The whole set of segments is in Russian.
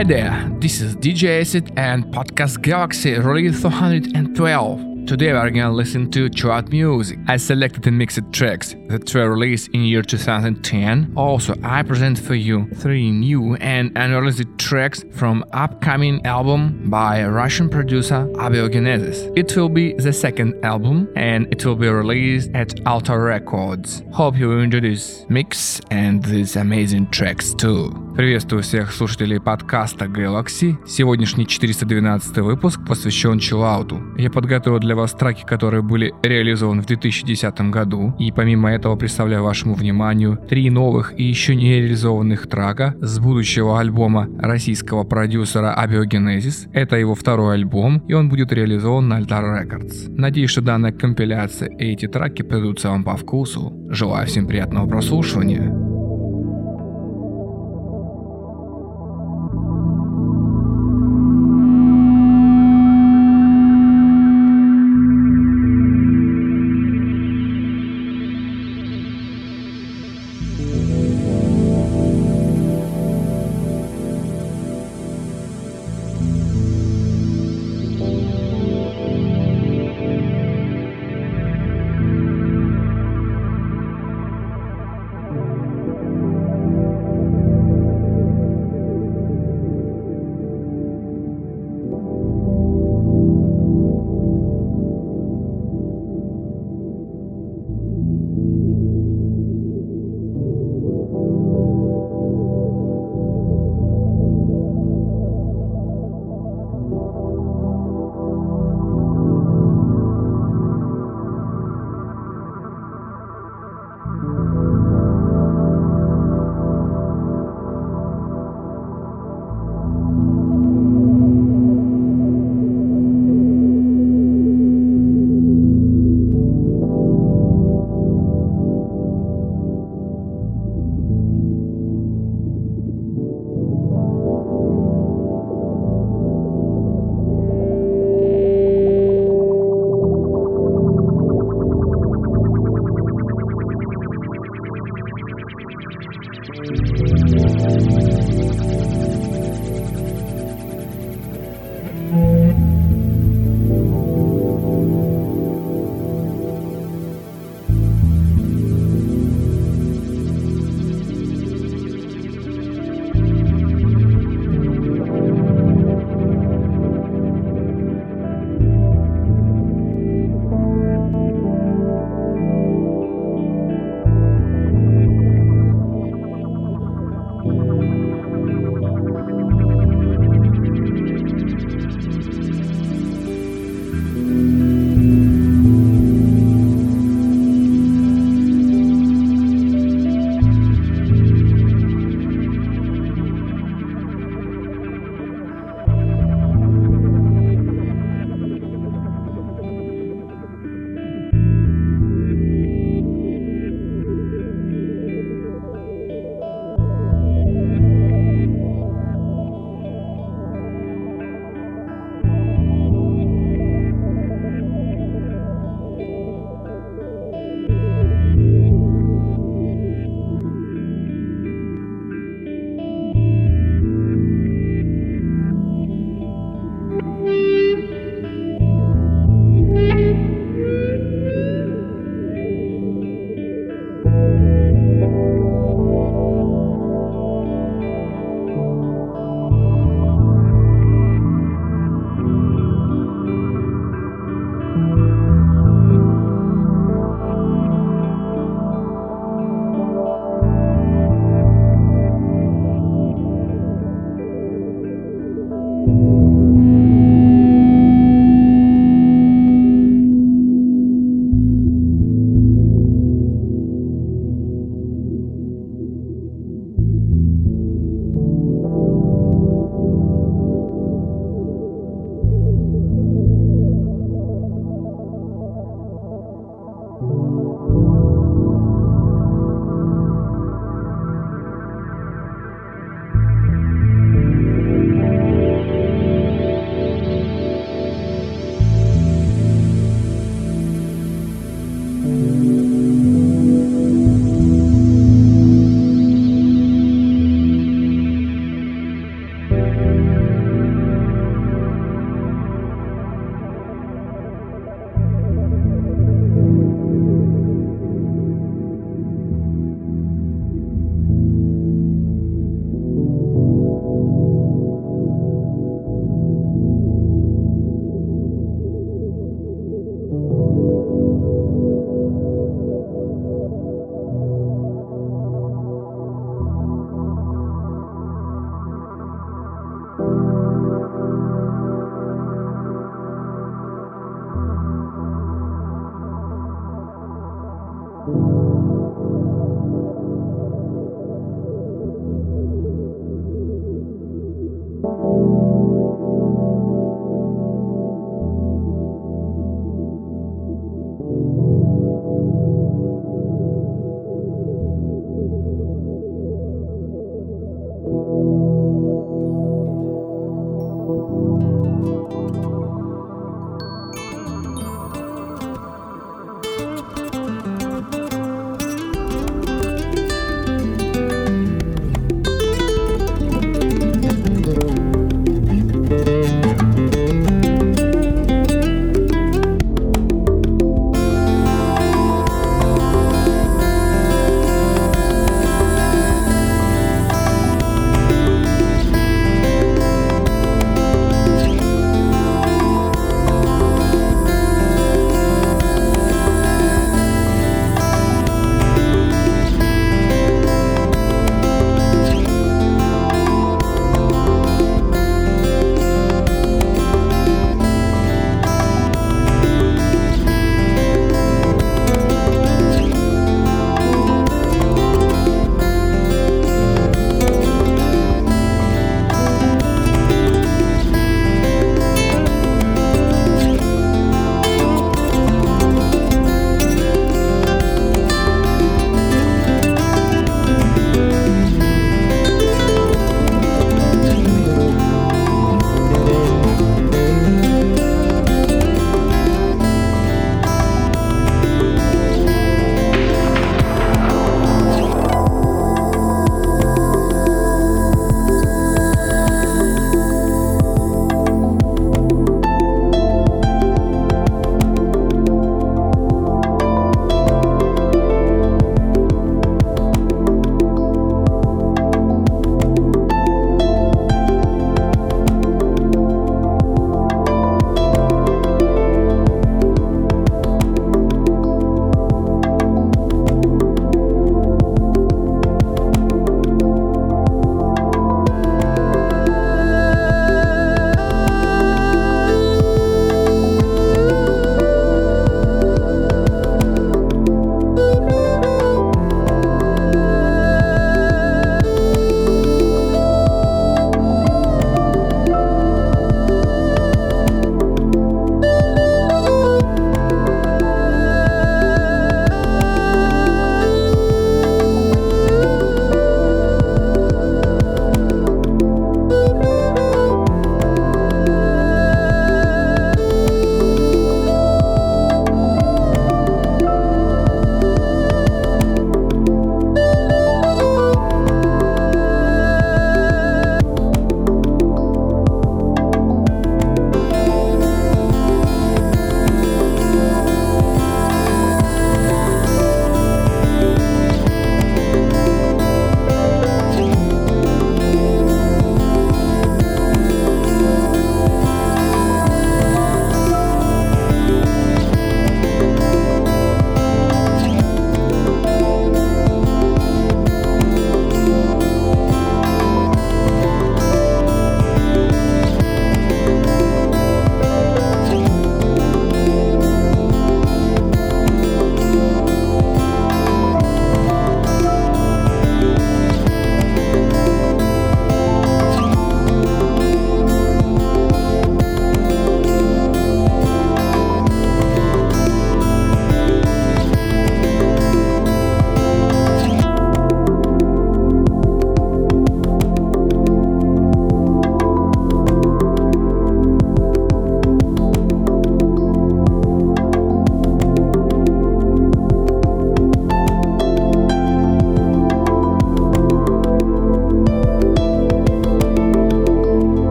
Hi there, this is DJ Acid and Podcast Galaxy release 412. Today we are gonna listen to chart music. I selected and mixed tracks that were released in year 2010. Also, I present for you three new and unreleased tracks from upcoming album by Russian producer Abiogenesis. It will be the second album and it will be released at Altar Records. Hope you enjoy this mix and these amazing tracks too. Приветствую всех слушателей подкаста Galaxy. Сегодняшний 412 выпуск посвящен чиллауту. Я подготовил для вас треки, которые были реализованы в 2010 году. И помимо этого представляю вашему вниманию три новых и еще не реализованных трека с будущего альбома российского продюсера Abiogenesis. Это его второй альбом, и он будет реализован на Altar Records. Надеюсь, что данная компиляция и эти треки придутся вам по вкусу. Желаю всем приятного прослушивания.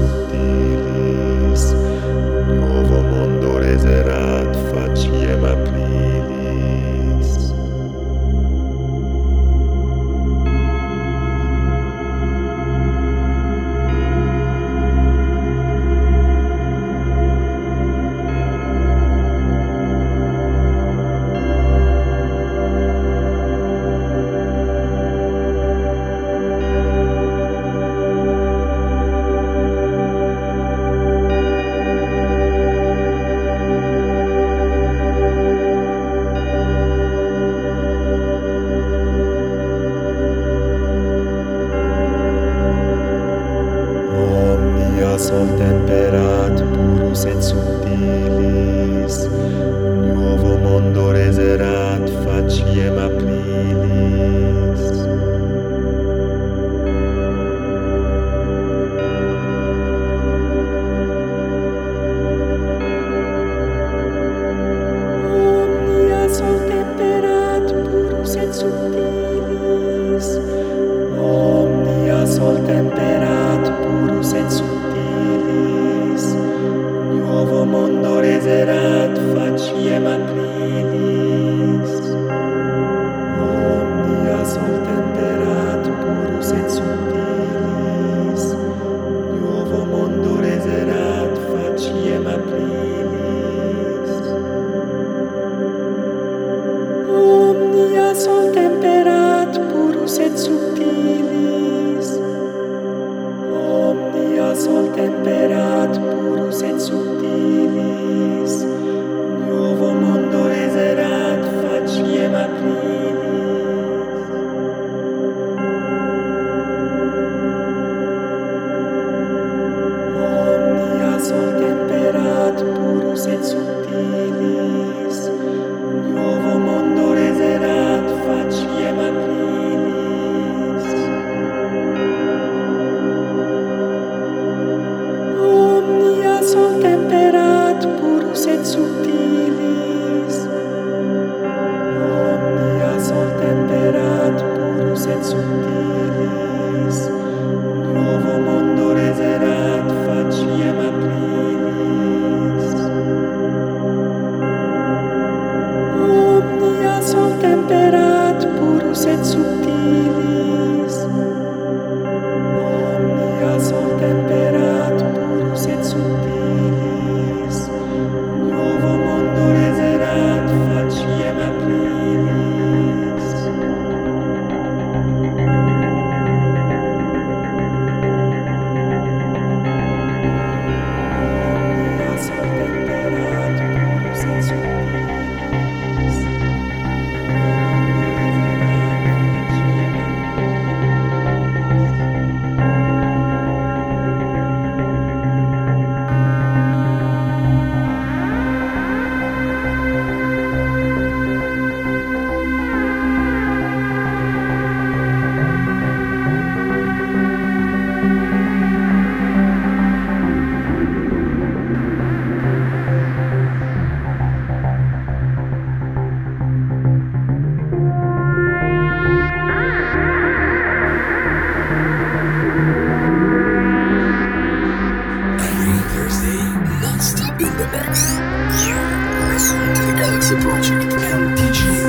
dessous. Project and DJ.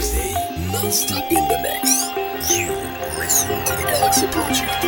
Thursday, non-stop in the mix. You listen to the Galaxy Project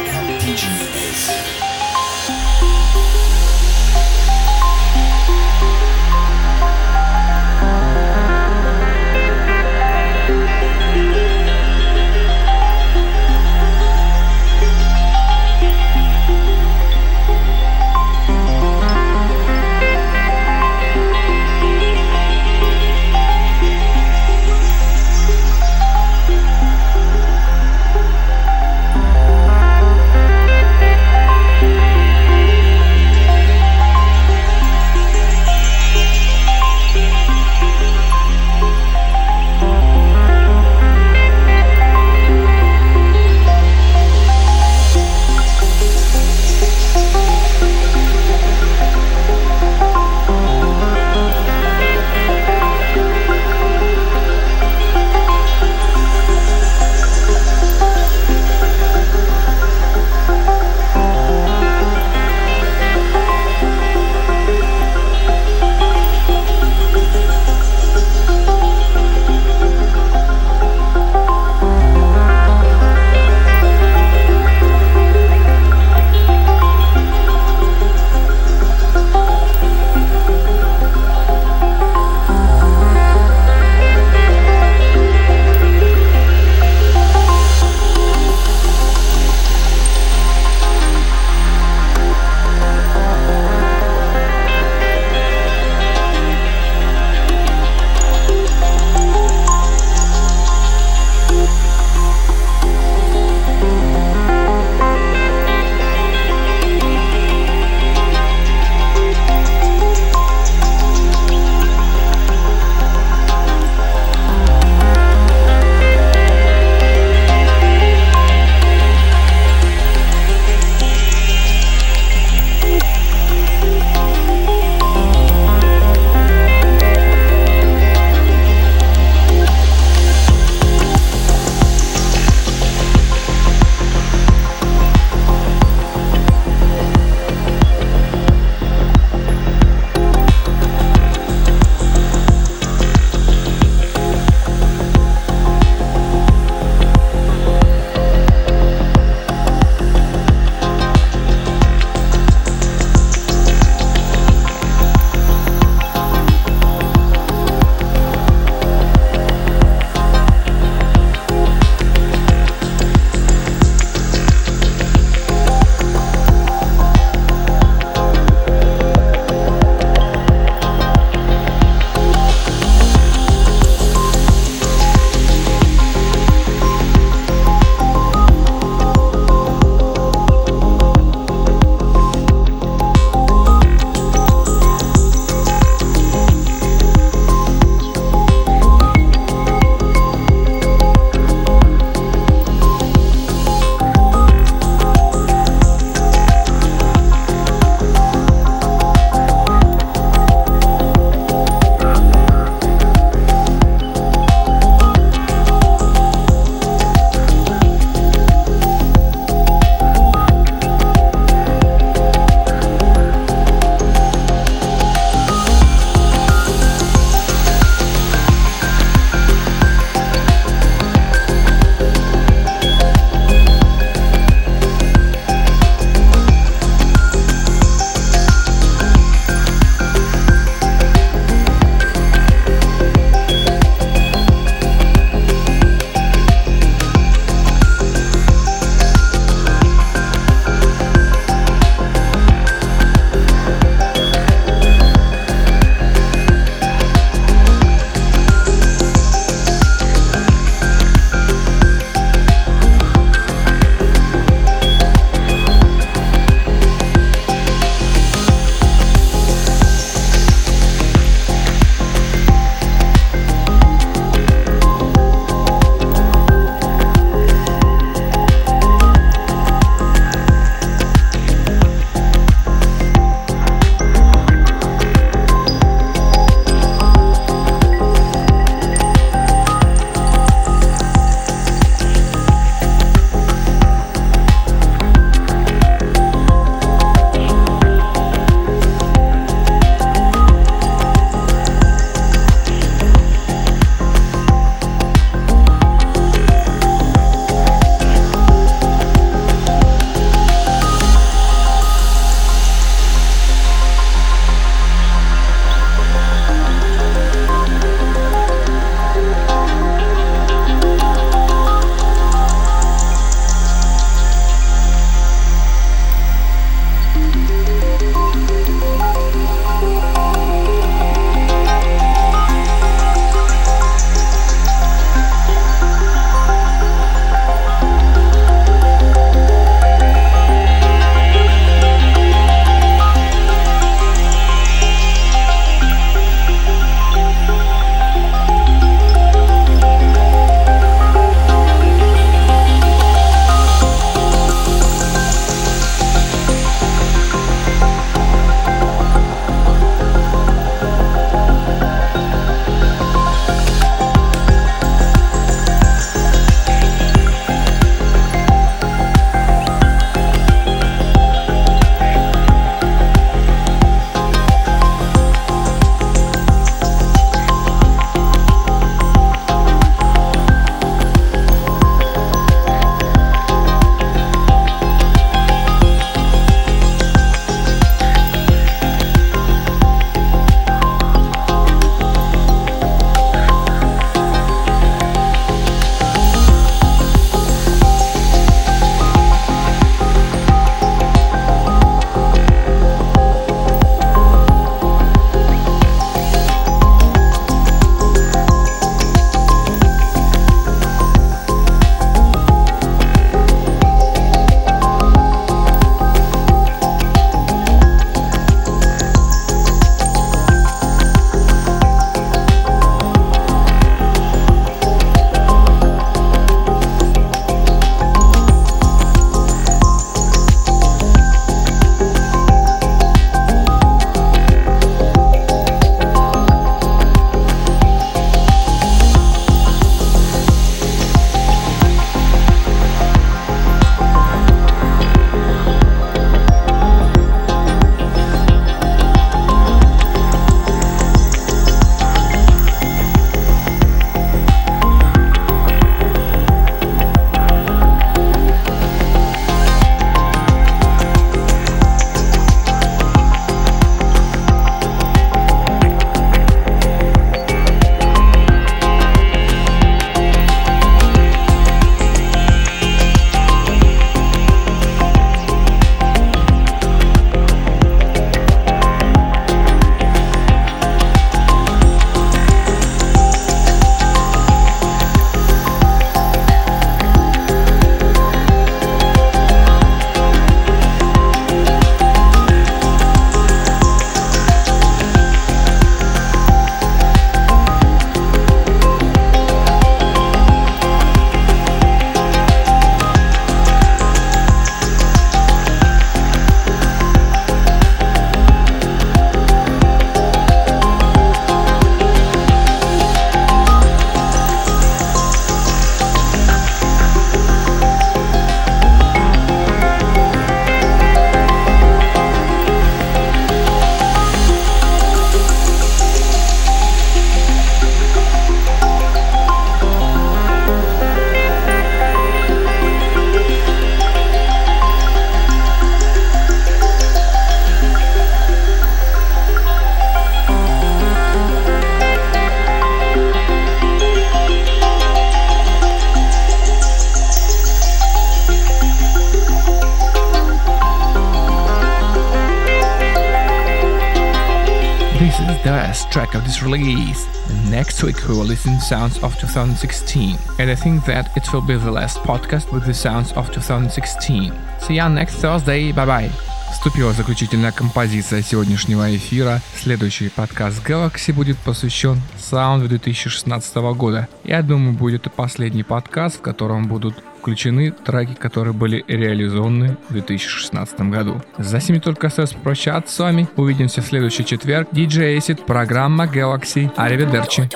Will listen sounds of 2016, and I think that it will be the last podcast with the sounds of 2016. See you next Thursday. Bye bye. Вступила заключительная композиция сегодняшнего эфира. Следующий подкаст Galaxy будет посвящен саунду 2016 года. Я думаю, будет последний подкаст, в котором будут включены треки, которые были реализованы в 2016 году. За сими только остается прощаться с вами. Увидимся в следующий четверг. DJ Acid, программа Galaxy. Аривидерчи.